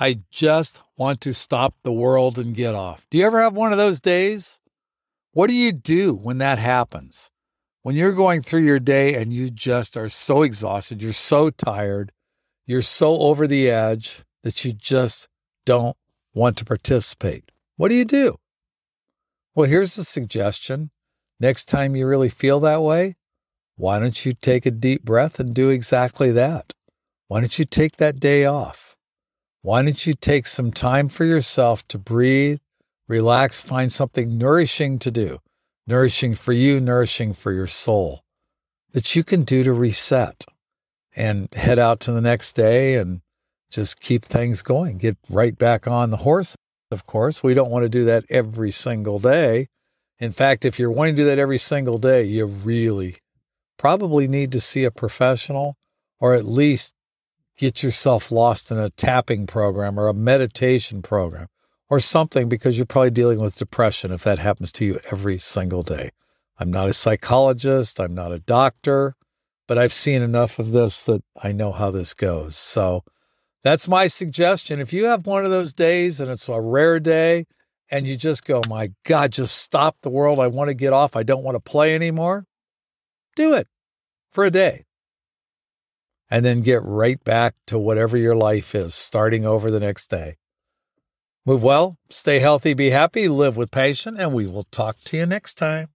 I just want to stop the world and get off. Do you ever have one of those days? What do you do when that happens? When you're going through your day and you just are so exhausted, you're so tired, you're so over the edge that you just don't want to participate. What do you do? Well, here's a suggestion. Next time you really feel that way, why don't you take a deep breath and do exactly that? Why don't you take that day off? Why don't you take some time for yourself to breathe, relax, find something nourishing to do, nourishing for you, nourishing for your soul that you can do to reset and head out to the next day and just keep things going, get right back on the horse. Of course, we don't want to do that every single day. In fact, if you're wanting to do that every single day, you really probably need to see a professional or at least get yourself lost in a tapping program or a meditation program or something because you're probably dealing with depression if that happens to you every single day. I'm not a psychologist, I'm not a doctor, but I've seen enough of this that I know how this goes. So that's my suggestion. If you have one of those days and it's a rare day and you just go, my God, just stop the world. I want to get off. I don't want to play anymore. Do it for a day and then get right back to whatever your life is, starting over the next day. Move well, stay healthy, be happy, live with passion, and we will talk to you next time.